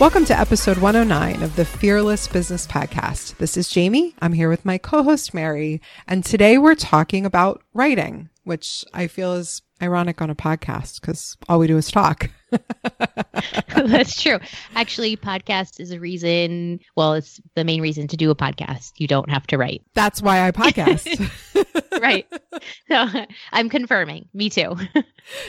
Welcome to episode 109 of the Fearless Business Podcast. This is Jamie. I'm here with my co host, Mary. And today we're talking about writing, which I feel is ironic on a podcast because all we do is talk. That's true. Actually, podcast is a reason. Well, it's the main reason to do a podcast. You don't have to write. That's why I podcast. right. So I'm confirming. Me too.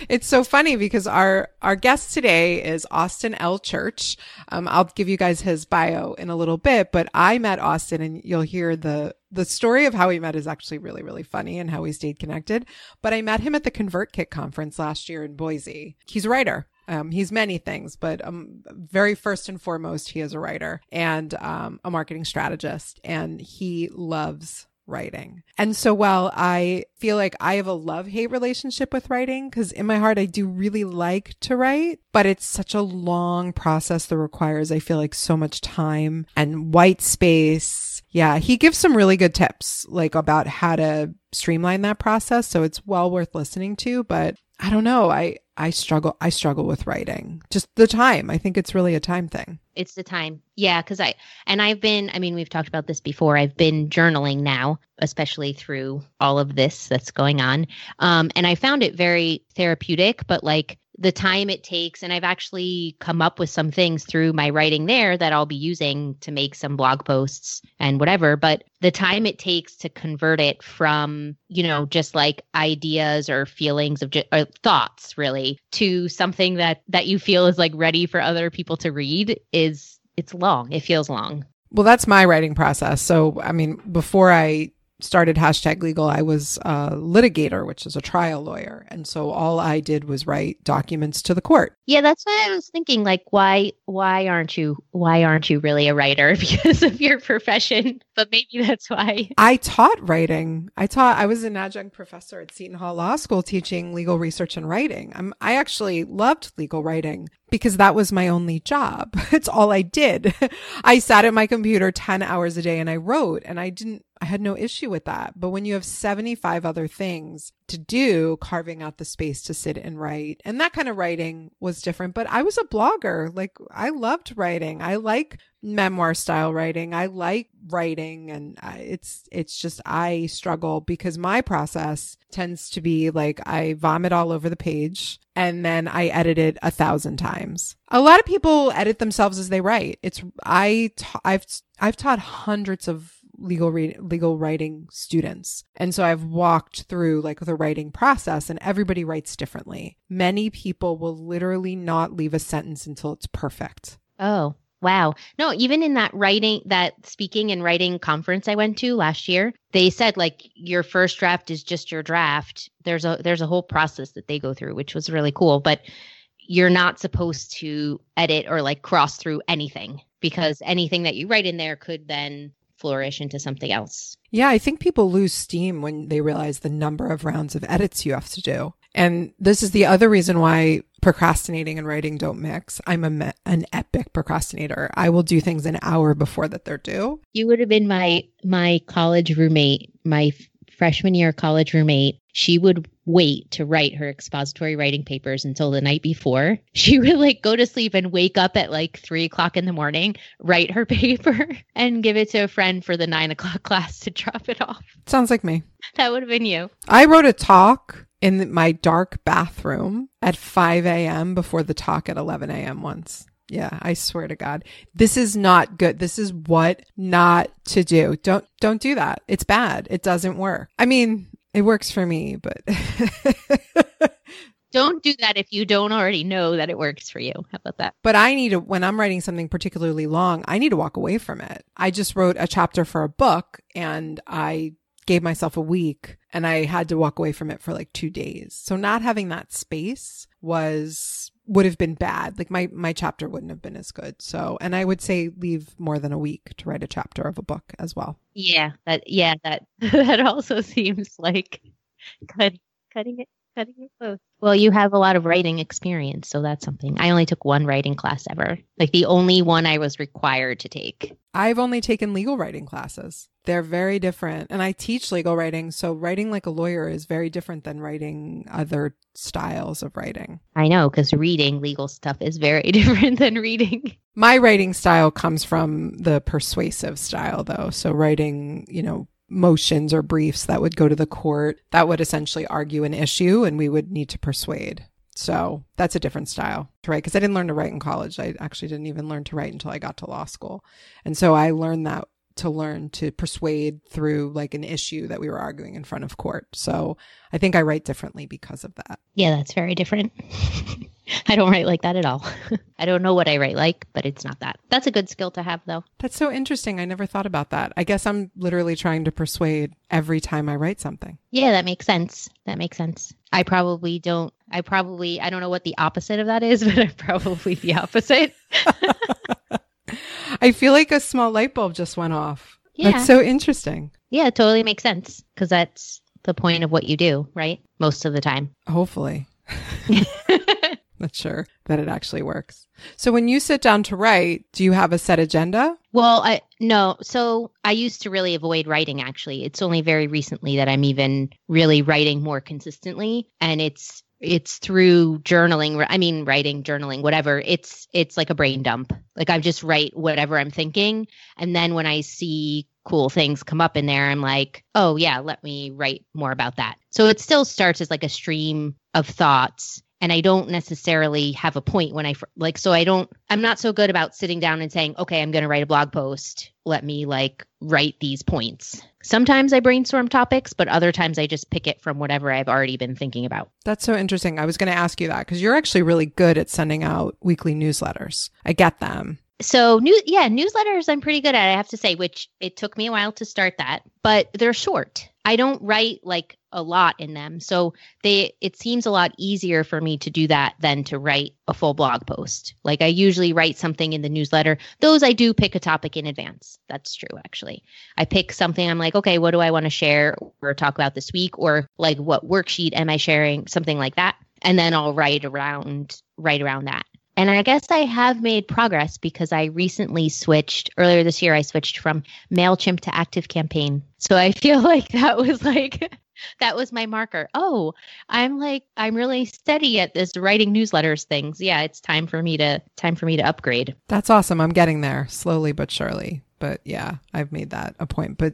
it's so funny because our our guest today is Austin L. Church. Um, I'll give you guys his bio in a little bit, but I met Austin, and you'll hear the the story of how we met is actually really really funny and how we stayed connected. But I met him at the ConvertKit conference last year in Boise. He's a writer. Um, he's many things, but um, very first and foremost, he is a writer and um, a marketing strategist, and he loves writing. And so while I feel like I have a love hate relationship with writing, because in my heart, I do really like to write, but it's such a long process that requires, I feel like, so much time and white space. Yeah, he gives some really good tips, like about how to streamline that process. So it's well worth listening to, but I don't know. I, I struggle I struggle with writing. Just the time. I think it's really a time thing. It's the time. Yeah, cuz I and I've been I mean we've talked about this before. I've been journaling now, especially through all of this that's going on. Um and I found it very therapeutic, but like the time it takes and i've actually come up with some things through my writing there that i'll be using to make some blog posts and whatever but the time it takes to convert it from you know just like ideas or feelings of just or thoughts really to something that that you feel is like ready for other people to read is it's long. It feels long. Well that's my writing process. So i mean before i started hashtag legal, I was a litigator, which is a trial lawyer. And so all I did was write documents to the court. Yeah, that's what I was thinking. Like, why why aren't you why aren't you really a writer because of your profession? But maybe that's why. I taught writing. I taught I was an adjunct professor at Seton Hall Law School teaching legal research and writing. I'm, I actually loved legal writing because that was my only job. It's all I did. I sat at my computer 10 hours a day and I wrote and I didn't I had no issue with that. But when you have 75 other things to do, carving out the space to sit and write, and that kind of writing was different. But I was a blogger. Like I loved writing. I like memoir style writing. I like writing and it's it's just I struggle because my process tends to be like I vomit all over the page and then I edit it a thousand times. A lot of people edit themselves as they write. It's I—I've—I've taught hundreds of legal re- legal writing students. And so I've walked through like the writing process and everybody writes differently. Many people will literally not leave a sentence until it's perfect. Oh, wow. No, even in that writing, that speaking and writing conference I went to last year, they said like your first draft is just your draft. There's a there's a whole process that they go through, which was really cool, but you're not supposed to edit or like cross through anything because anything that you write in there could then flourish into something else. Yeah, I think people lose steam when they realize the number of rounds of edits you have to do. And this is the other reason why procrastinating and writing don't mix. I'm a me- an epic procrastinator. I will do things an hour before that they're due. You would have been my my college roommate, my freshman year college roommate. She would wait to write her expository writing papers until the night before. She would like go to sleep and wake up at like three o'clock in the morning, write her paper, and give it to a friend for the nine o'clock class to drop it off. Sounds like me. That would have been you. I wrote a talk in my dark bathroom at 5 a.m. before the talk at 11 a.m. once. Yeah, I swear to God. This is not good. This is what not to do. Don't don't do that. It's bad. It doesn't work. I mean, it works for me, but Don't do that if you don't already know that it works for you. How about that? but I need to when I'm writing something particularly long, I need to walk away from it. I just wrote a chapter for a book and I gave myself a week and I had to walk away from it for like 2 days. So not having that space was would have been bad. Like my my chapter wouldn't have been as good. So, and I would say leave more than a week to write a chapter of a book as well. Yeah, that yeah, that that also seems like cut, cutting it cutting it close. Well, you have a lot of writing experience, so that's something. I only took one writing class ever. Like the only one I was required to take. I've only taken legal writing classes. They're very different. And I teach legal writing. So writing like a lawyer is very different than writing other styles of writing. I know because reading legal stuff is very different than reading. My writing style comes from the persuasive style, though. So writing, you know, motions or briefs that would go to the court that would essentially argue an issue and we would need to persuade. So that's a different style to write because I didn't learn to write in college. I actually didn't even learn to write until I got to law school. And so I learned that to learn to persuade through like an issue that we were arguing in front of court. So I think I write differently because of that. Yeah, that's very different. I don't write like that at all. I don't know what I write like, but it's not that. That's a good skill to have, though. That's so interesting. I never thought about that. I guess I'm literally trying to persuade every time I write something. Yeah, that makes sense. That makes sense. I probably don't. I probably I don't know what the opposite of that is, but I'm probably the opposite. I feel like a small light bulb just went off. Yeah. That's so interesting. Yeah, it totally makes sense because that's the point of what you do, right? Most of the time. Hopefully. Not sure that it actually works. So when you sit down to write, do you have a set agenda? Well, I no. So I used to really avoid writing actually. It's only very recently that I'm even really writing more consistently and it's it's through journaling i mean writing journaling whatever. It's it's like a brain dump. Like i just write whatever i'm thinking. And then when i see cool things come up in there i'm like oh yeah let me write more about that. So it still starts as like a stream of thoughts and I don't necessarily have a point when I like so I don't I'm not so good about sitting down and saying okay I'm going to write a blog post let me like write these points. Sometimes I brainstorm topics but other times I just pick it from whatever I've already been thinking about. That's so interesting. I was going to ask you that because you're actually really good at sending out weekly newsletters. I get them. So new yeah, newsletters I'm pretty good at, I have to say, which it took me a while to start that, but they're short. I don't write like a lot in them. So they it seems a lot easier for me to do that than to write a full blog post. Like I usually write something in the newsletter. Those I do pick a topic in advance. That's true actually. I pick something I'm like, okay, what do I want to share or talk about this week or like what worksheet am I sharing, something like that. And then I'll write around write around that. And I guess I have made progress because I recently switched earlier this year. I switched from MailChimp to Active Campaign. So I feel like that was like, that was my marker. Oh, I'm like, I'm really steady at this writing newsletters things. Yeah, it's time for me to, time for me to upgrade. That's awesome. I'm getting there slowly but surely. But yeah, I've made that a point. But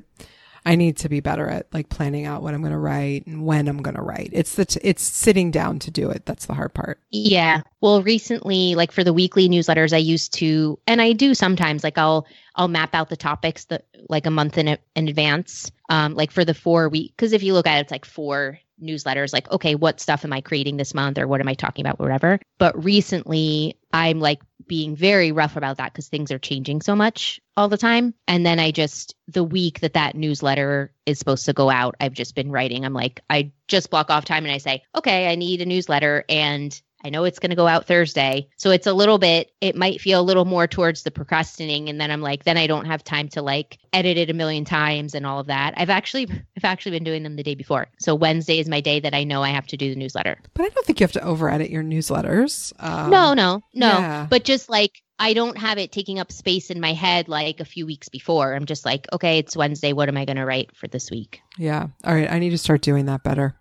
I need to be better at like planning out what I'm going to write and when I'm going to write. It's the t- it's sitting down to do it. That's the hard part. Yeah. Well, recently, like for the weekly newsletters, I used to, and I do sometimes, like I'll, I'll map out the topics that like a month in, in advance. Um, like for the four week, because if you look at it, it's like four newsletters, like, okay, what stuff am I creating this month or what am I talking about, whatever. But recently, I'm like being very rough about that because things are changing so much all the time. And then I just, the week that that newsletter is supposed to go out, I've just been writing. I'm like, I just block off time and I say, okay, I need a newsletter and I know it's going to go out Thursday. So it's a little bit, it might feel a little more towards the procrastinating. And then I'm like, then I don't have time to like edit it a million times and all of that. I've actually, I've actually been doing them the day before. So Wednesday is my day that I know I have to do the newsletter. But I don't think you have to over edit your newsletters. Um, no, no, no. Yeah. But just like I don't have it taking up space in my head like a few weeks before. I'm just like, okay, it's Wednesday. What am I going to write for this week? Yeah. All right. I need to start doing that better.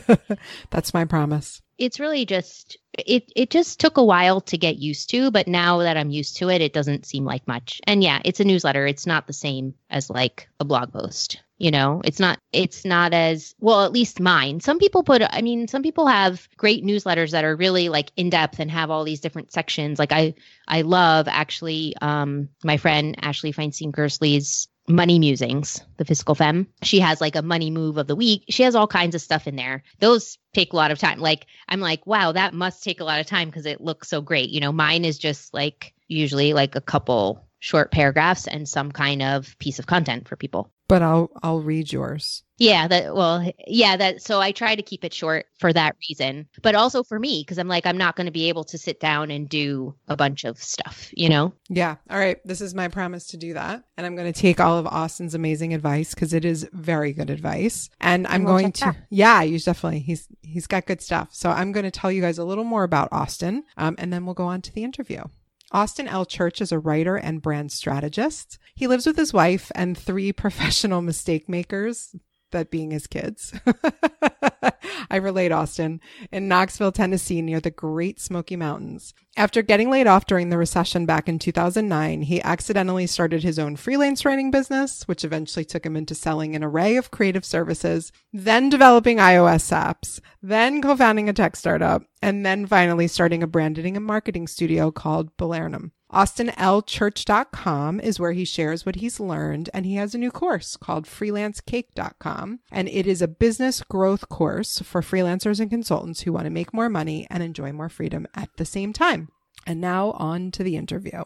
That's my promise. It's really just it it just took a while to get used to, but now that I'm used to it, it doesn't seem like much. And yeah, it's a newsletter. It's not the same as like a blog post you know it's not it's not as well at least mine some people put i mean some people have great newsletters that are really like in depth and have all these different sections like i i love actually um my friend ashley feinstein Gerstley's money musings the fiscal femme. She has like a money move of the week. She has all kinds of stuff in there. Those take a lot of time. Like i'm like wow that must take a lot of time because it looks so great. You know mine is just like usually like a couple short paragraphs and some kind of piece of content for people but I'll I'll read yours. Yeah, that well, yeah, that so I try to keep it short for that reason, but also for me because I'm like I'm not going to be able to sit down and do a bunch of stuff, you know. Yeah. All right, this is my promise to do that, and I'm going to take all of Austin's amazing advice because it is very good advice, and I'm we'll going to that. yeah, you definitely he's he's got good stuff. So I'm going to tell you guys a little more about Austin, um, and then we'll go on to the interview. Austin L. Church is a writer and brand strategist. He lives with his wife and three professional mistake makers that being his kids. I relate Austin in Knoxville, Tennessee, near the Great Smoky Mountains. After getting laid off during the recession back in 2009, he accidentally started his own freelance writing business, which eventually took him into selling an array of creative services, then developing iOS apps, then co-founding a tech startup, and then finally starting a branding and marketing studio called Balernum. AustinLChurch.com is where he shares what he's learned, and he has a new course called FreelanceCake.com. And it is a business growth course for freelancers and consultants who want to make more money and enjoy more freedom at the same time. And now on to the interview.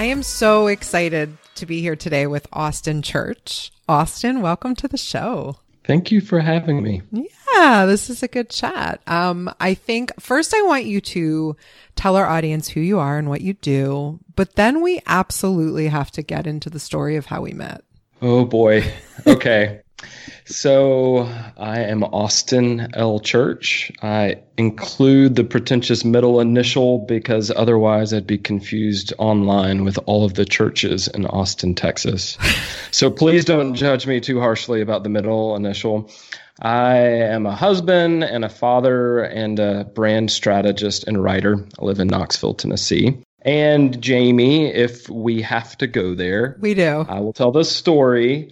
I am so excited to be here today with Austin Church. Austin, welcome to the show. Thank you for having me. Yeah, this is a good chat. Um, I think first I want you to tell our audience who you are and what you do, but then we absolutely have to get into the story of how we met. Oh boy. Okay. So I am Austin L. Church. I include the pretentious middle initial because otherwise I'd be confused online with all of the churches in Austin, Texas. so please don't judge me too harshly about the middle initial. I am a husband and a father and a brand strategist and writer. I live in Knoxville, Tennessee. And Jamie, if we have to go there, we do. I will tell the story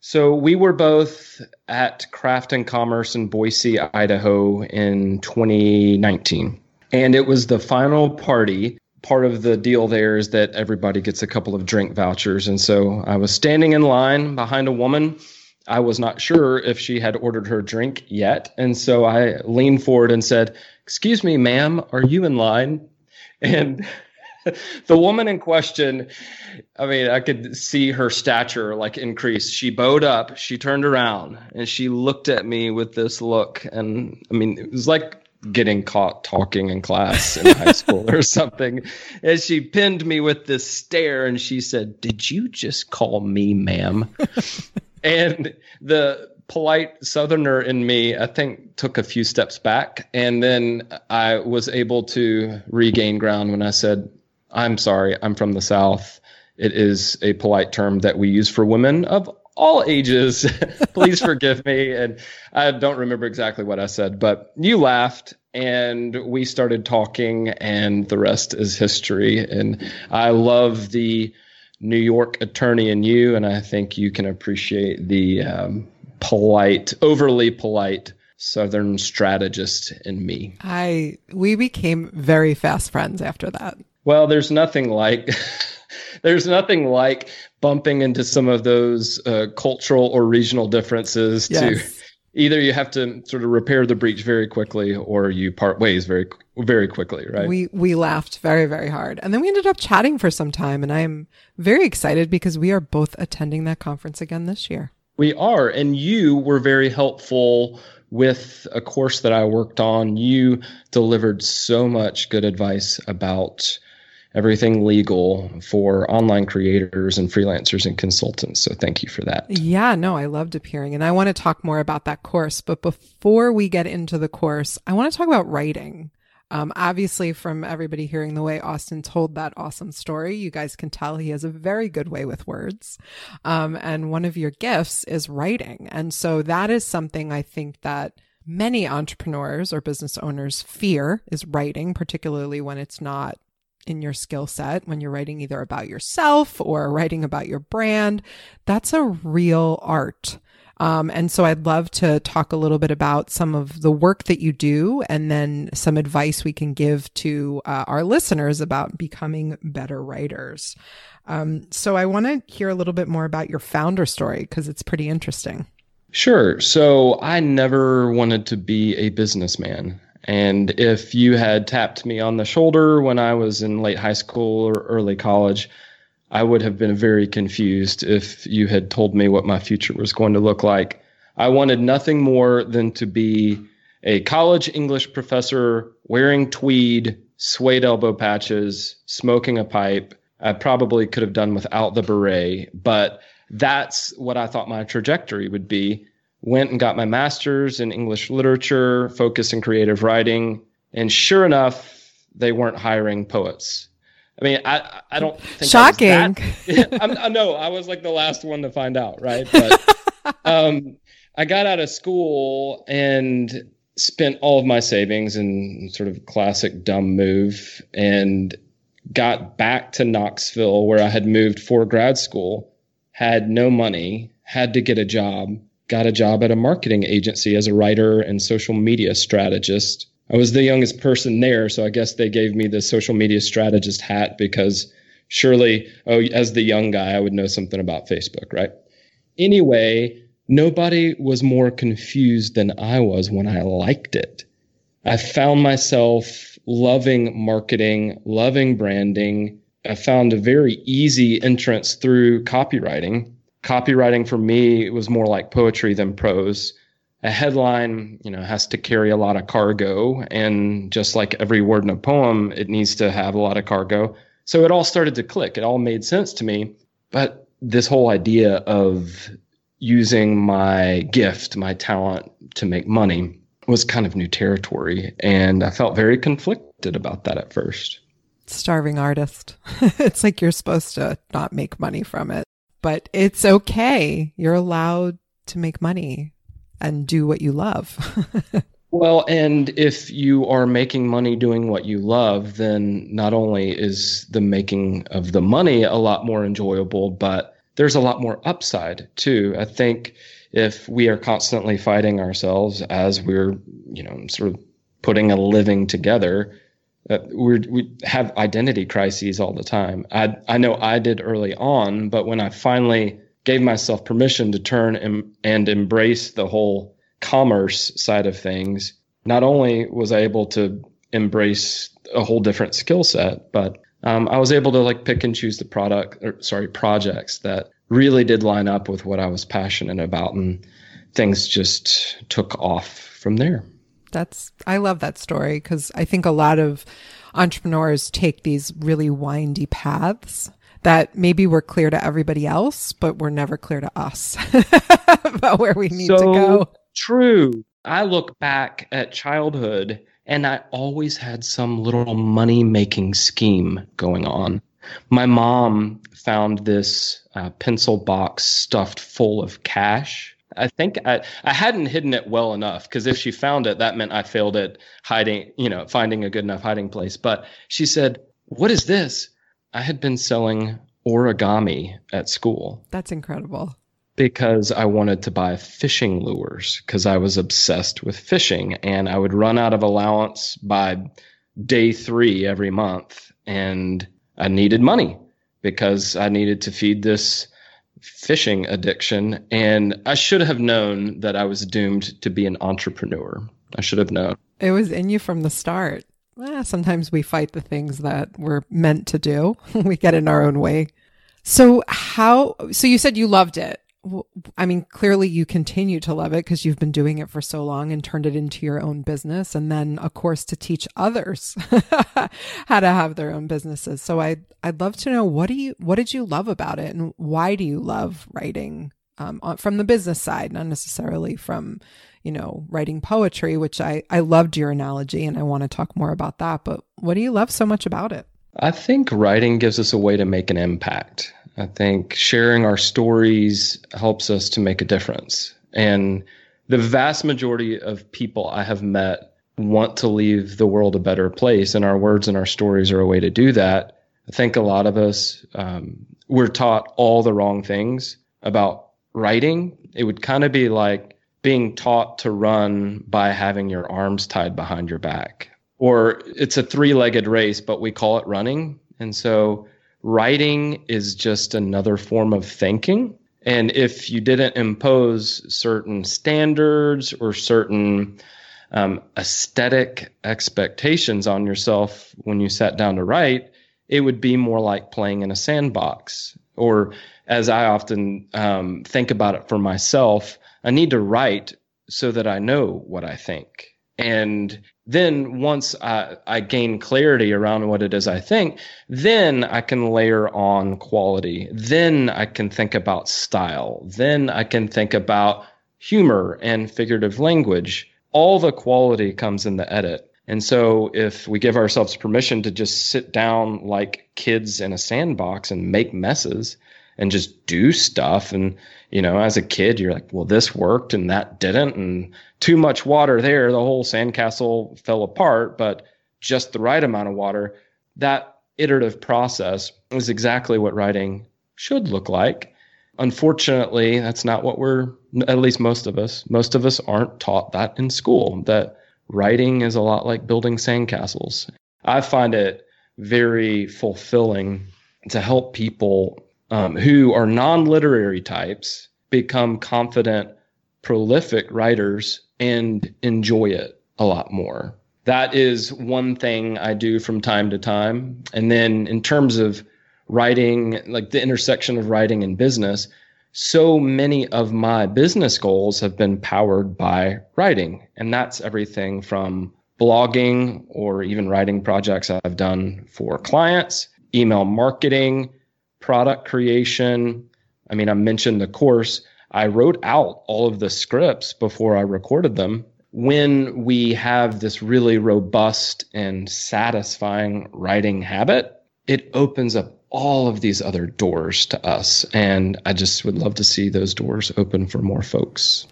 so we were both at Craft and Commerce in Boise, Idaho in 2019. And it was the final party. Part of the deal there is that everybody gets a couple of drink vouchers. And so I was standing in line behind a woman. I was not sure if she had ordered her drink yet. And so I leaned forward and said, Excuse me, ma'am, are you in line? And the woman in question, I mean, I could see her stature like increase. She bowed up, she turned around, and she looked at me with this look. And I mean, it was like getting caught talking in class in high school or something. And she pinned me with this stare and she said, Did you just call me ma'am? and the polite southerner in me i think took a few steps back and then i was able to regain ground when i said I'm sorry, I'm from the South. It is a polite term that we use for women of all ages. Please forgive me. And I don't remember exactly what I said, but you laughed and we started talking, and the rest is history. And I love the New York attorney in you, and I think you can appreciate the um, polite, overly polite Southern strategist in me. I we became very fast friends after that. Well, there's nothing like there's nothing like bumping into some of those uh, cultural or regional differences yes. to either you have to sort of repair the breach very quickly or you part ways very very quickly right? We we laughed very very hard. And then we ended up chatting for some time and i'm very excited because we are both attending that conference again this year. We are and you were very helpful with a course that i worked on. You delivered so much good advice about everything legal for online creators and freelancers and consultants. So thank you for that. Yeah, no, I loved appearing and I want to talk more about that course. But before we get into the course, I want to talk about writing. Um, obviously, from everybody hearing the way Austin told that awesome story, you guys can tell he has a very good way with words. Um, and one of your gifts is writing. And so that is something I think that many entrepreneurs or business owners fear is writing, particularly when it's not in your skill set when you're writing either about yourself or writing about your brand. That's a real art. Um, and so I'd love to talk a little bit about some of the work that you do and then some advice we can give to uh, our listeners about becoming better writers. Um, so I want to hear a little bit more about your founder story because it's pretty interesting. Sure. So I never wanted to be a businessman. And if you had tapped me on the shoulder when I was in late high school or early college, I would have been very confused if you had told me what my future was going to look like. I wanted nothing more than to be a college English professor wearing tweed, suede elbow patches, smoking a pipe. I probably could have done without the beret, but that's what I thought my trajectory would be went and got my master's in English literature, focus in creative writing, and sure enough, they weren't hiring poets. I mean, I I don't think shocking. I, that, I know I was like the last one to find out, right? But um, I got out of school and spent all of my savings in sort of classic dumb move and got back to Knoxville where I had moved for grad school, had no money, had to get a job got a job at a marketing agency as a writer and social media strategist. I was the youngest person there, so I guess they gave me the social media strategist hat because surely, oh, as the young guy, I would know something about Facebook, right? Anyway, nobody was more confused than I was when I liked it. I found myself loving marketing, loving branding. I found a very easy entrance through copywriting copywriting for me was more like poetry than prose. A headline, you know, has to carry a lot of cargo, and just like every word in a poem, it needs to have a lot of cargo. So it all started to click. It all made sense to me. But this whole idea of using my gift, my talent to make money was kind of new territory. And I felt very conflicted about that at first. Starving artist. it's like you're supposed to not make money from it but it's okay. You're allowed to make money and do what you love. well, and if you are making money doing what you love, then not only is the making of the money a lot more enjoyable, but there's a lot more upside too. I think if we are constantly fighting ourselves as we're, you know, sort of putting a living together, we we have identity crises all the time. I I know I did early on, but when I finally gave myself permission to turn and, and embrace the whole commerce side of things, not only was I able to embrace a whole different skill set, but um, I was able to like pick and choose the product or sorry projects that really did line up with what I was passionate about, and things just took off from there that's I love that story because I think a lot of entrepreneurs take these really windy paths that maybe were clear to everybody else, but were never clear to us about where we need so to go. True. I look back at childhood and I always had some little money making scheme going on. My mom found this uh, pencil box stuffed full of cash I think I, I hadn't hidden it well enough because if she found it, that meant I failed at hiding, you know, finding a good enough hiding place. But she said, What is this? I had been selling origami at school. That's incredible. Because I wanted to buy fishing lures because I was obsessed with fishing and I would run out of allowance by day three every month. And I needed money because I needed to feed this fishing addiction. And I should have known that I was doomed to be an entrepreneur. I should have known. It was in you from the start. Eh, sometimes we fight the things that we're meant to do. we get in our own way. So how, so you said you loved it. I mean, clearly you continue to love it because you've been doing it for so long and turned it into your own business. And then, of course, to teach others how to have their own businesses. So I, I'd love to know what do you, what did you love about it and why do you love writing um, from the business side, not necessarily from, you know, writing poetry, which I, I loved your analogy and I want to talk more about that. But what do you love so much about it? I think writing gives us a way to make an impact. I think sharing our stories helps us to make a difference. And the vast majority of people I have met want to leave the world a better place, and our words and our stories are a way to do that. I think a lot of us um, we're taught all the wrong things about writing. It would kind of be like being taught to run by having your arms tied behind your back, or it's a three-legged race, but we call it running. And so writing is just another form of thinking. And if you didn't impose certain standards or certain um, aesthetic expectations on yourself when you sat down to write, it would be more like playing in a sandbox. Or as I often um, think about it for myself, I need to write so that I know what I think. And then once I, I gain clarity around what it is I think, then I can layer on quality. Then I can think about style. Then I can think about humor and figurative language. All the quality comes in the edit. And so if we give ourselves permission to just sit down like kids in a sandbox and make messes and just do stuff and you know, as a kid, you're like, well, this worked and that didn't, and too much water there, the whole sandcastle fell apart, but just the right amount of water. That iterative process is exactly what writing should look like. Unfortunately, that's not what we're, at least most of us, most of us aren't taught that in school, that writing is a lot like building sandcastles. I find it very fulfilling to help people um, who are non literary types become confident, prolific writers and enjoy it a lot more. That is one thing I do from time to time. And then in terms of writing, like the intersection of writing and business, so many of my business goals have been powered by writing. And that's everything from blogging or even writing projects I've done for clients, email marketing, product creation. I mean, I mentioned the course. I wrote out all of the scripts before I recorded them. When we have this really robust and satisfying writing habit, it opens up all of these other doors to us. And I just would love to see those doors open for more folks.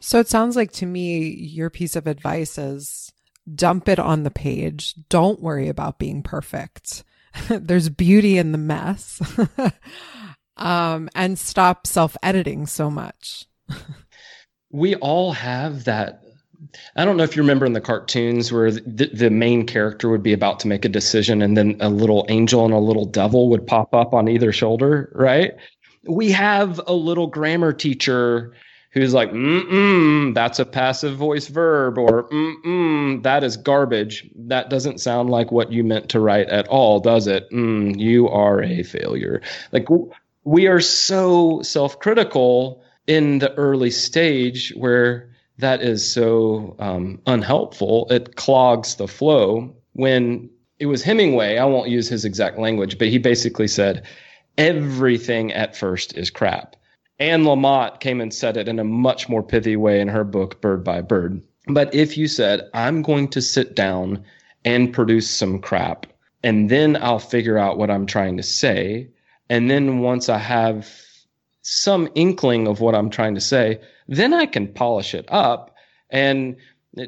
So it sounds like to me, your piece of advice is dump it on the page. Don't worry about being perfect. There's beauty in the mess. um, and stop self editing so much. we all have that. I don't know if you remember in the cartoons where the, the main character would be about to make a decision and then a little angel and a little devil would pop up on either shoulder, right? We have a little grammar teacher who's like, mm that's a passive voice verb, or mm that is garbage. That doesn't sound like what you meant to write at all, does it? Mm, you are a failure. Like we are so self-critical in the early stage where that is so um, unhelpful. It clogs the flow. When it was Hemingway, I won't use his exact language, but he basically said, everything at first is crap Anne Lamott came and said it in a much more pithy way in her book, Bird by Bird. But if you said, I'm going to sit down and produce some crap, and then I'll figure out what I'm trying to say. And then once I have some inkling of what I'm trying to say, then I can polish it up. And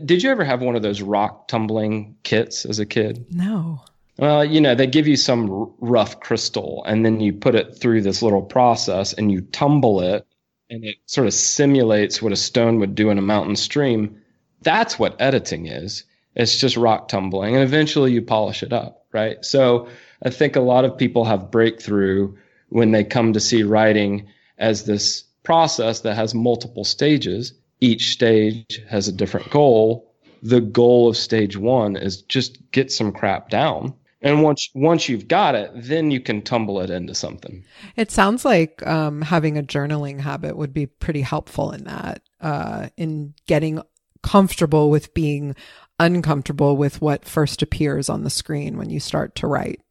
did you ever have one of those rock tumbling kits as a kid? No. Well, you know, they give you some r- rough crystal and then you put it through this little process and you tumble it and it sort of simulates what a stone would do in a mountain stream. That's what editing is. It's just rock tumbling and eventually you polish it up, right? So I think a lot of people have breakthrough when they come to see writing as this process that has multiple stages. Each stage has a different goal. The goal of stage one is just get some crap down. And once once you've got it, then you can tumble it into something. It sounds like um, having a journaling habit would be pretty helpful in that, uh, in getting comfortable with being uncomfortable with what first appears on the screen when you start to write.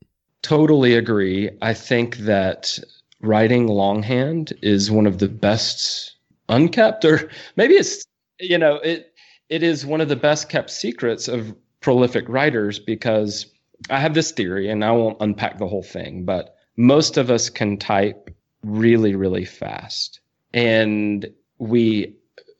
Totally agree. I think that writing longhand is one of the best unkept or maybe it's you know it it is one of the best kept secrets of prolific writers because I have this theory and I won't unpack the whole thing but most of us can type really really fast. And we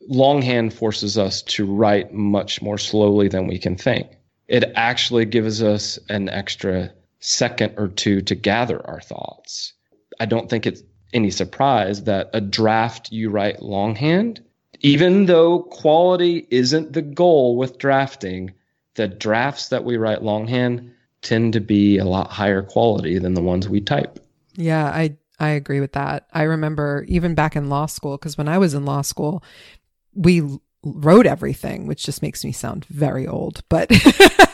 longhand forces us to write much more slowly than we can think. It actually gives us an extra second or two to gather our thoughts. I don't think it's any surprise that a draft you write longhand, even though quality isn't the goal with drafting, the drafts that we write longhand tend to be a lot higher quality than the ones we type. Yeah, I I agree with that. I remember even back in law school because when I was in law school, we wrote everything, which just makes me sound very old, but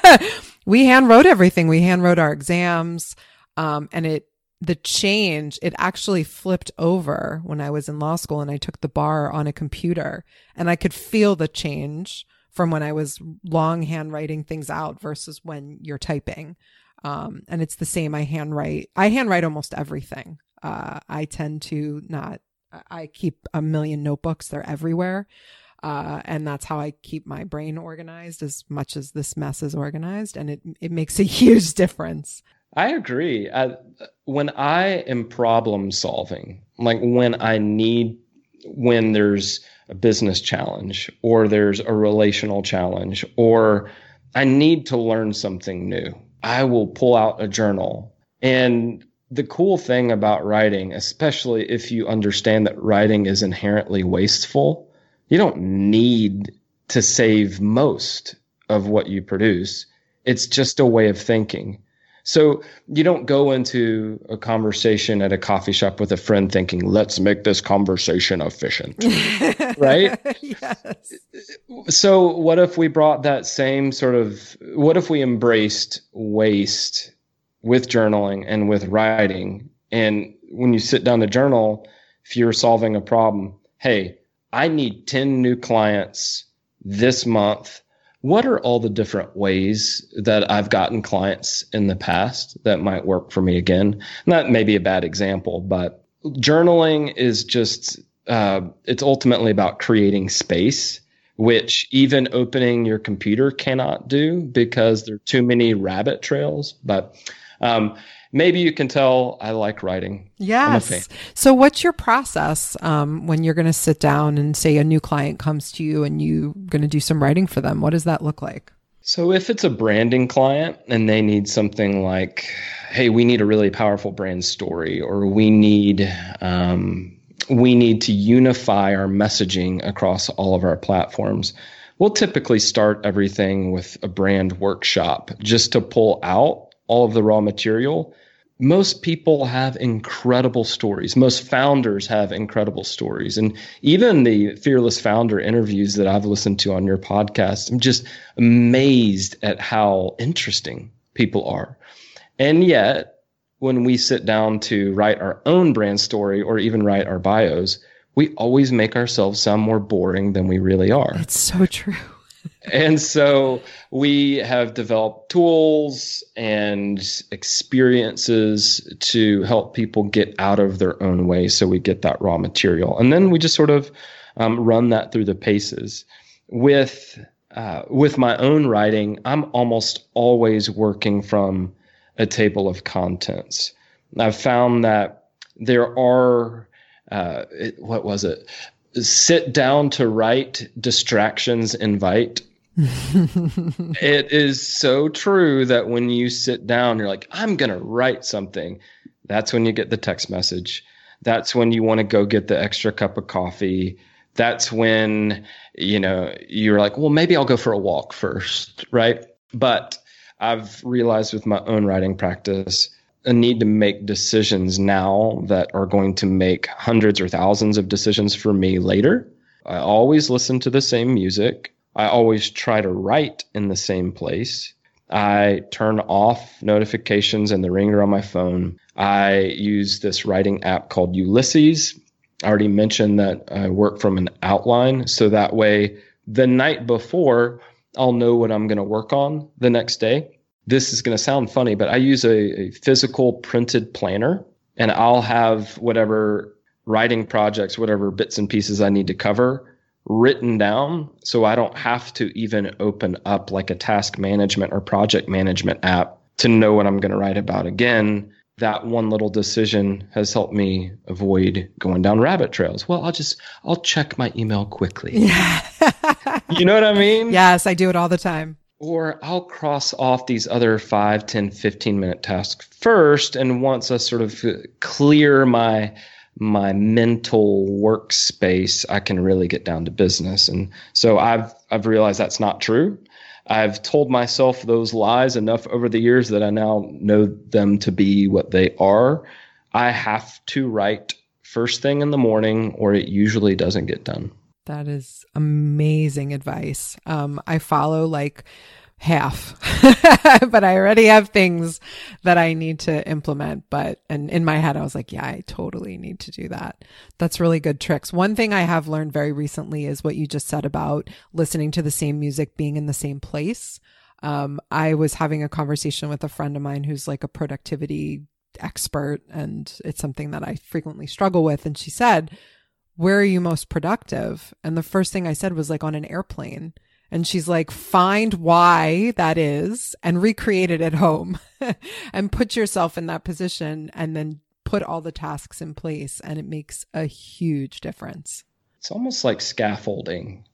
we hand wrote everything. We hand wrote our exams. Um, and it the change, it actually flipped over when I was in law school and I took the bar on a computer and I could feel the change from when I was long handwriting things out versus when you're typing. Um, and it's the same. I handwrite, I handwrite almost everything. Uh, I tend to not, I keep a million notebooks. They're everywhere. Uh, and that's how I keep my brain organized as much as this mess is organized. And it, it makes a huge difference. I agree. I, when I am problem solving, like when I need, when there's a business challenge or there's a relational challenge or I need to learn something new, I will pull out a journal. And the cool thing about writing, especially if you understand that writing is inherently wasteful, you don't need to save most of what you produce. It's just a way of thinking. So you don't go into a conversation at a coffee shop with a friend thinking, let's make this conversation efficient. right? yes. So what if we brought that same sort of, what if we embraced waste with journaling and with writing? And when you sit down to journal, if you're solving a problem, hey, I need 10 new clients this month what are all the different ways that I've gotten clients in the past that might work for me again? And that may be a bad example, but journaling is just, uh, it's ultimately about creating space, which even opening your computer cannot do because there are too many rabbit trails. But, um, maybe you can tell I like writing. Yes. So, what's your process um, when you're going to sit down and say a new client comes to you and you're going to do some writing for them? What does that look like? So, if it's a branding client and they need something like, hey, we need a really powerful brand story, or we need, um, we need to unify our messaging across all of our platforms. We'll typically start everything with a brand workshop just to pull out all of the raw material most people have incredible stories. Most founders have incredible stories. And even the fearless founder interviews that I've listened to on your podcast, I'm just amazed at how interesting people are. And yet, when we sit down to write our own brand story or even write our bios, we always make ourselves sound more boring than we really are. It's so true and so we have developed tools and experiences to help people get out of their own way so we get that raw material. And then we just sort of um, run that through the paces. With uh, with my own writing, I'm almost always working from a table of contents. I've found that there are uh, what was it? sit down to write, distractions invite. it is so true that when you sit down, you're like, I'm going to write something. That's when you get the text message. That's when you want to go get the extra cup of coffee. That's when, you know, you're like, well, maybe I'll go for a walk first, right? But I've realized with my own writing practice, a need to make decisions now that are going to make hundreds or thousands of decisions for me later. I always listen to the same music. I always try to write in the same place. I turn off notifications and the ringer on my phone. I use this writing app called Ulysses. I already mentioned that I work from an outline. So that way, the night before, I'll know what I'm going to work on the next day this is going to sound funny, but I use a, a physical printed planner and I'll have whatever writing projects, whatever bits and pieces I need to cover written down so I don't have to even open up like a task management or project management app to know what I'm going to write about. Again, that one little decision has helped me avoid going down rabbit trails. Well, I'll just I'll check my email quickly. Yeah. you know what I mean? Yes, I do it all the time. Or I'll cross off these other 5, 10, 15 minute tasks first. And once I sort of clear my my mental workspace, I can really get down to business. And so I've I've realized that's not true. I've told myself those lies enough over the years that I now know them to be what they are. I have to write first thing in the morning, or it usually doesn't get done. That is amazing advice. Um, I follow like half, but I already have things that I need to implement. But, and in my head, I was like, yeah, I totally need to do that. That's really good tricks. One thing I have learned very recently is what you just said about listening to the same music, being in the same place. Um, I was having a conversation with a friend of mine who's like a productivity expert, and it's something that I frequently struggle with. And she said, where are you most productive? And the first thing I said was like on an airplane. And she's like, find why that is and recreate it at home and put yourself in that position and then put all the tasks in place. And it makes a huge difference. It's almost like scaffolding,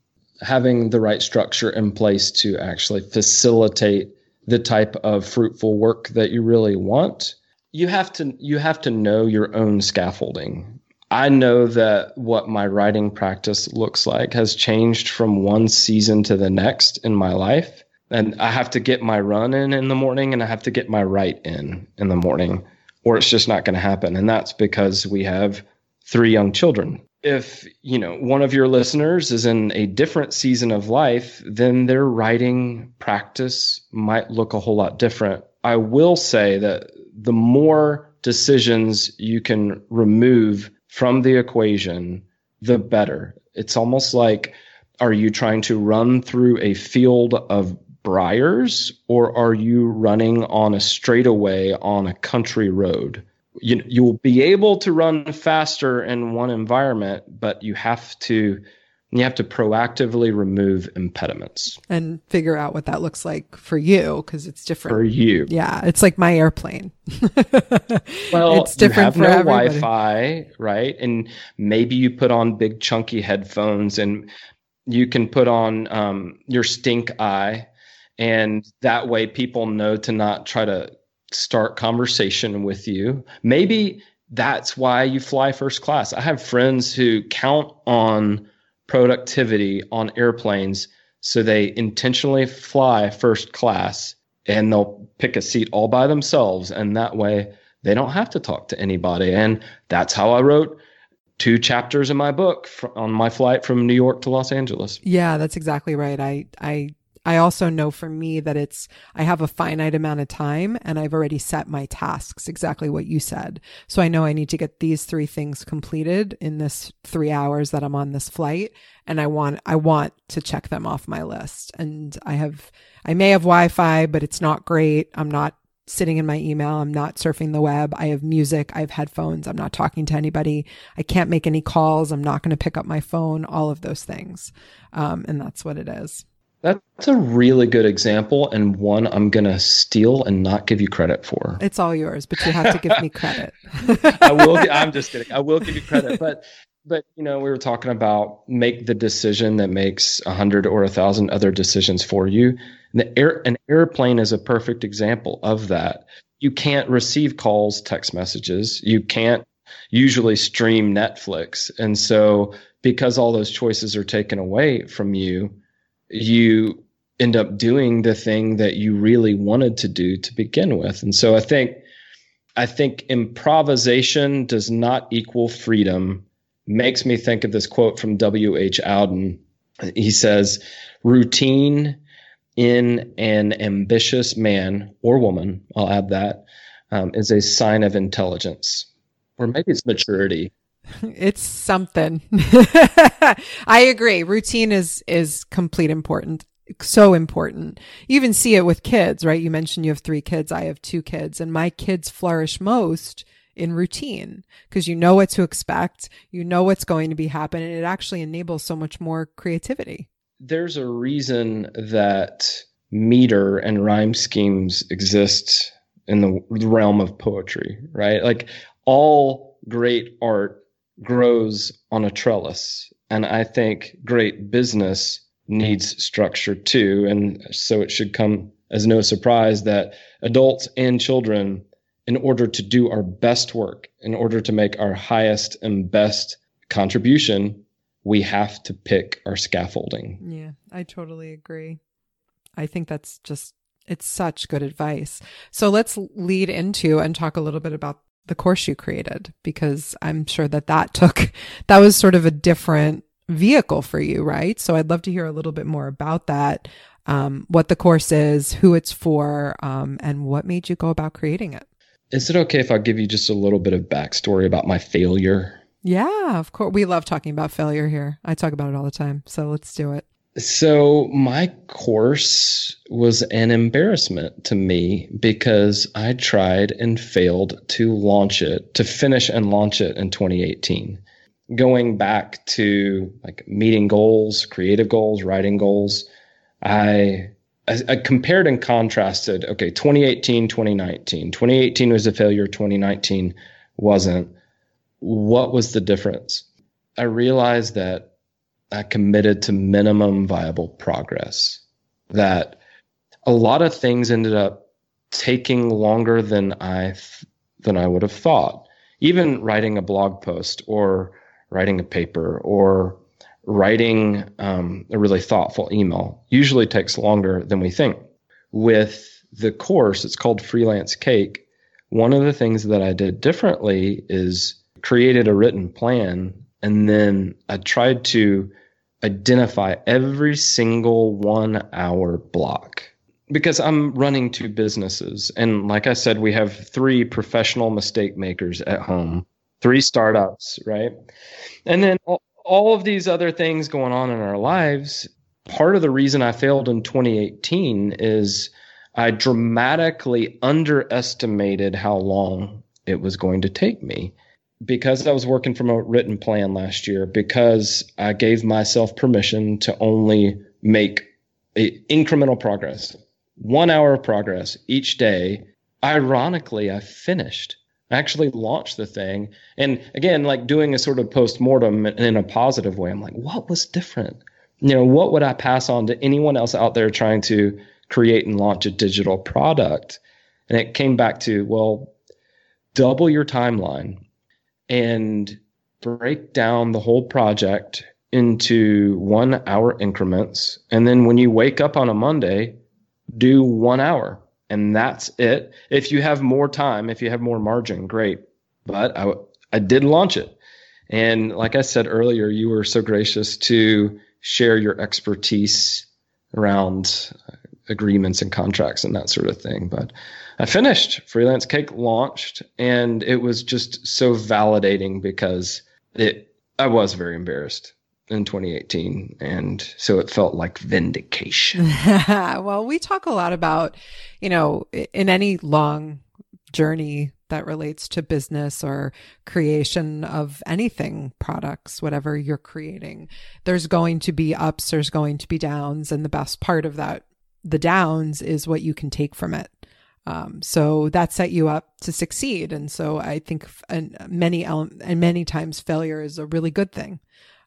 having the right structure in place to actually facilitate the type of fruitful work that you really want. You have to you have to know your own scaffolding I know that what my writing practice looks like has changed from one season to the next in my life. And I have to get my run in in the morning and I have to get my write in in the morning, or it's just not going to happen. And that's because we have three young children. If, you know, one of your listeners is in a different season of life, then their writing practice might look a whole lot different. I will say that the more decisions you can remove from the equation, the better. It's almost like are you trying to run through a field of briars or are you running on a straightaway on a country road? You, you will be able to run faster in one environment, but you have to you have to proactively remove impediments and figure out what that looks like for you because it's different for you. Yeah, it's like my airplane. well, it's different you have no Wi-Fi, right? And maybe you put on big chunky headphones, and you can put on um, your stink eye, and that way people know to not try to start conversation with you. Maybe that's why you fly first class. I have friends who count on productivity on airplanes. So they intentionally fly first class and they'll pick a seat all by themselves. And that way they don't have to talk to anybody. And that's how I wrote two chapters in my book on my flight from New York to Los Angeles. Yeah, that's exactly right. I, I I also know for me that it's, I have a finite amount of time and I've already set my tasks, exactly what you said. So I know I need to get these three things completed in this three hours that I'm on this flight. And I want, I want to check them off my list. And I have, I may have Wi Fi, but it's not great. I'm not sitting in my email. I'm not surfing the web. I have music. I have headphones. I'm not talking to anybody. I can't make any calls. I'm not going to pick up my phone, all of those things. Um, and that's what it is. That's a really good example and one I'm going to steal and not give you credit for. It's all yours, but you have to give me credit. I will I'm just kidding. I will give you credit, but but you know, we were talking about make the decision that makes a hundred or a thousand other decisions for you. Air, an airplane is a perfect example of that. You can't receive calls, text messages. You can't usually stream Netflix. And so because all those choices are taken away from you, you end up doing the thing that you really wanted to do to begin with. And so I think I think improvisation does not equal freedom. Makes me think of this quote from W.H. Auden. He says, routine in an ambitious man or woman, I'll add that, um, is a sign of intelligence. Or maybe it's maturity. It's something. I agree. Routine is is complete important. So important. You even see it with kids, right? You mentioned you have three kids. I have two kids and my kids flourish most in routine because you know what to expect. You know what's going to be happening. It actually enables so much more creativity. There's a reason that meter and rhyme schemes exist in the realm of poetry, right? Like all great art grows on a trellis. And I think great business needs structure too. And so it should come as no surprise that adults and children, in order to do our best work, in order to make our highest and best contribution, we have to pick our scaffolding. Yeah, I totally agree. I think that's just, it's such good advice. So let's lead into and talk a little bit about the course you created because I'm sure that that took, that was sort of a different vehicle for you, right? So I'd love to hear a little bit more about that, um, what the course is, who it's for, um, and what made you go about creating it. Is it okay if I give you just a little bit of backstory about my failure? Yeah, of course. We love talking about failure here. I talk about it all the time. So let's do it. So, my course was an embarrassment to me because I tried and failed to launch it, to finish and launch it in 2018. Going back to like meeting goals, creative goals, writing goals, I, I, compared and contrasted. Okay, 2018, 2019. 2018 was a failure, 2019 wasn't. What was the difference? I realized that I committed to minimum viable progress. That a lot of things ended up taking longer than I th- than I would have thought. Even writing a blog post or writing a paper or writing um, a really thoughtful email usually takes longer than we think. With the course, it's called Freelance Cake. One of the things that I did differently is created a written plan and then I tried to identify every single one hour block because I'm running two businesses. And like I said, we have three professional mistake makers at home, three startups, right? And then all, of these other things going on in our lives. Part of the reason I failed in 2018 is I dramatically underestimated how long it was going to take me because I was working from a written plan last year, because I gave myself permission to only make incremental progress, one hour of progress each day. Ironically, I finished. I actually launched the thing. And again, like doing a sort of post mortem in a positive way, I'm like, what was different? You know, what would I pass on to anyone else out there trying to create and launch a digital product? And it came back to, well, double your timeline and break down the whole project into one hour increments. And then when you wake up on a Monday, do one hour. And that's it. If you have more time, if you have more margin, great. But I, I did launch it. And like I said earlier, you were so gracious to share your expertise around agreements and contracts and that sort of thing. But I finished Freelance Cake launched and it was just so validating because it I was very embarrassed in 2018 and so it felt like vindication. well, we talk a lot about, you know, in any long journey that relates to business or creation of anything, products, whatever you're creating. There's going to be ups, there's going to be downs. And the best part of that the downs is what you can take from it. Um, so that set you up to succeed. And so I think and many and many times failure is a really good thing.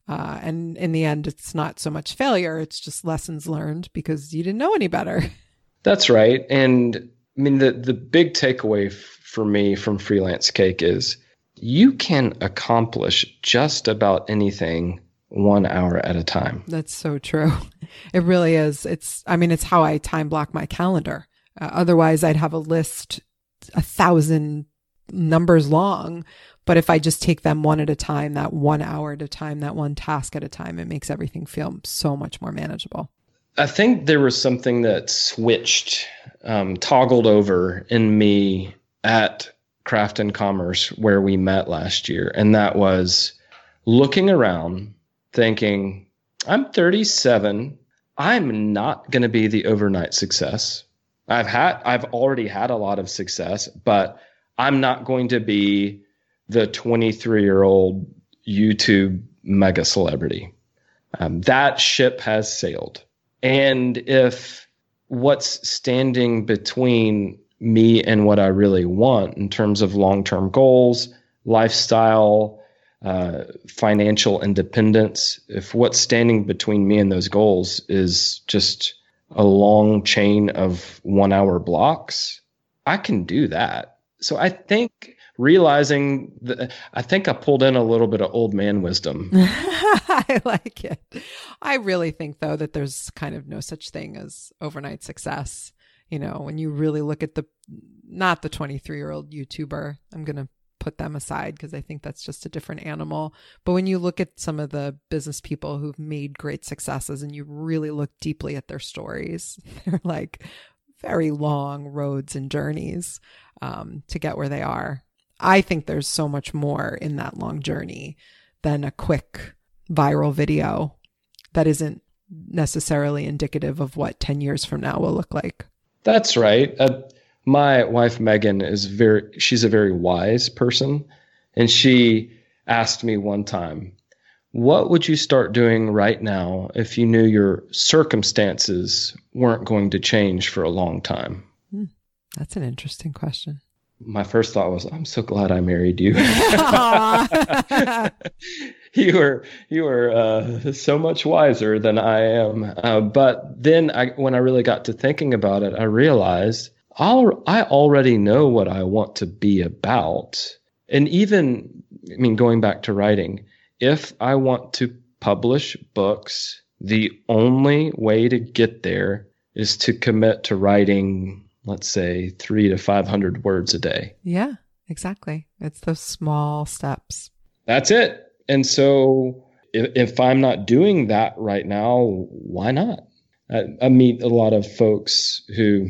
Uh, and in the end, it's not so much failure; it's just lessons learned because you didn't know any better. That's right. And I mean, the the big takeaway f- for me from Freelance Cake is you can accomplish just about anything one hour at a time. That's so true. It really is. It's, I mean, it's how I time block my calendar. Uh, otherwise, I'd have a list, a thousand numbers long. But if I just take them one at a time, that one hour at a time, that one task at a time, it makes everything feel so much more manageable. I think there was something that switched, um, toggled over in me at Craft and Commerce where we met last year. And that was looking around, thinking, I'm 37. I'm not going to be the overnight success. I've had, I've already had a lot of success, but I'm not going to be the 23 year old YouTube mega celebrity. Um, that ship has sailed. And if what's standing between me and what I really want in terms of long term goals, lifestyle, uh, financial independence, if what's standing between me and those goals is just a long chain of one hour blocks, I can do that. So I think realizing that I think I pulled in a little bit of old man wisdom. I like it. I really think though that there's kind of no such thing as overnight success. You know, when you really look at the not the 23 year old YouTuber, I'm going to put them aside because I think that's just a different animal. But when you look at some of the business people who've made great successes and you really look deeply at their stories, they're like very long roads and journeys um, to get where they are. I think there's so much more in that long journey than a quick viral video that isn't necessarily indicative of what 10 years from now will look like. That's right. Uh, my wife Megan is very she's a very wise person and she asked me one time, "What would you start doing right now if you knew your circumstances weren't going to change for a long time?" Hmm. That's an interesting question my first thought was, I'm so glad I married you. you were you were uh, so much wiser than I am. Uh, but then, I, when I really got to thinking about it, I realized I'll, I already know what I want to be about. And even, I mean, going back to writing, if I want to publish books, the only way to get there is to commit to writing let's say three to 500 words a day. Yeah, exactly. It's those small steps. That's it. And so if, if I'm not doing that right now, why not? I, I meet a lot of folks who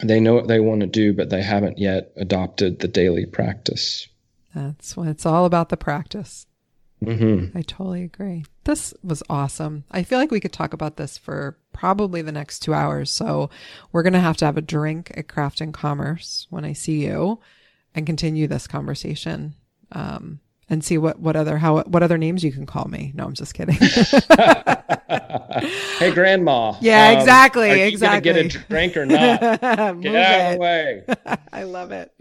they know what they want to do, but they haven't yet adopted the daily practice. That's what it's all about the practice. Mm-hmm. I totally agree. This was awesome. I feel like we could talk about this for probably the next two hours. So we're going to have to have a drink at Craft and Commerce when I see you and continue this conversation. Um, and see what, what other how what other names you can call me. No, I'm just kidding. hey, grandma. Yeah, exactly. Um, exactly. get a drink or not? get out of the way. I love it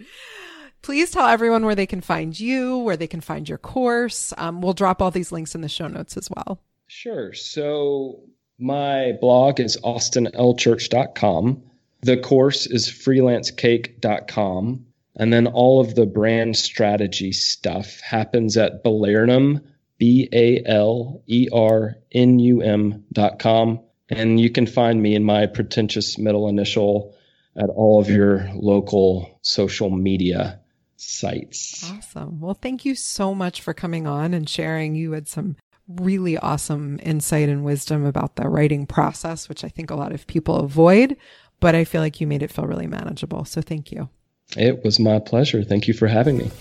please tell everyone where they can find you, where they can find your course. Um, we'll drop all these links in the show notes as well. Sure. So my blog is austinlchurch.com. The course is freelancecake.com. And then all of the brand strategy stuff happens at Balernum, B A L E R N U M dot com. And you can find me in my pretentious middle initial at all of your local social media sites. Awesome. Well, thank you so much for coming on and sharing. You had some really awesome insight and wisdom about the writing process, which I think a lot of people avoid, but I feel like you made it feel really manageable. So thank you. It was my pleasure. Thank you for having me.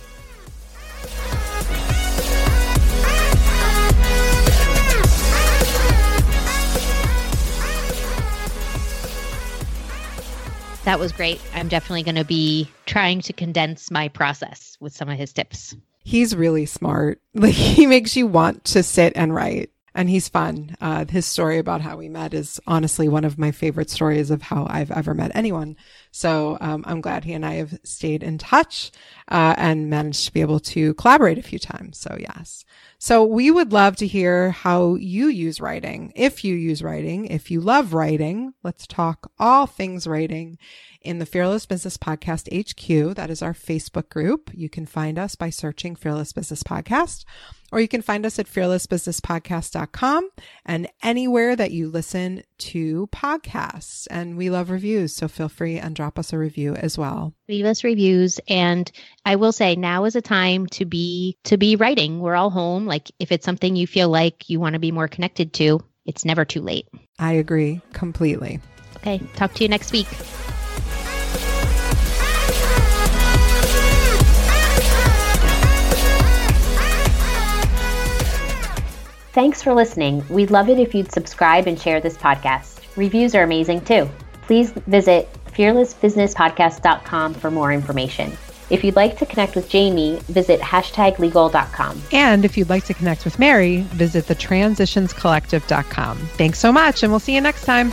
that was great. I'm definitely going to be trying to condense my process with some of his tips. He's really smart. Like he makes you want to sit and write and he's fun. Uh, his story about how we met is honestly one of my favorite stories of how I've ever met anyone. So um, I'm glad he and I have stayed in touch uh, and managed to be able to collaborate a few times. So yes. So we would love to hear how you use writing. If you use writing, if you love writing, let's talk all things writing in the Fearless Business Podcast HQ. That is our Facebook group. You can find us by searching Fearless Business Podcast. or you can find us at fearlessbusinesspodcast.com and anywhere that you listen to podcasts. And we love reviews, so feel free and drop us a review as well. Leave us reviews and I will say now is a time to be to be writing. We're all home. Like if it's something you feel like you want to be more connected to, it's never too late. I agree completely. Okay, talk to you next week. Thanks for listening. We'd love it if you'd subscribe and share this podcast. Reviews are amazing too. Please visit fearlessbusinesspodcast.com for more information. If you'd like to connect with Jamie, visit hashtaglegal.com. And if you'd like to connect with Mary, visit thetransitionscollective.com. Thanks so much, and we'll see you next time.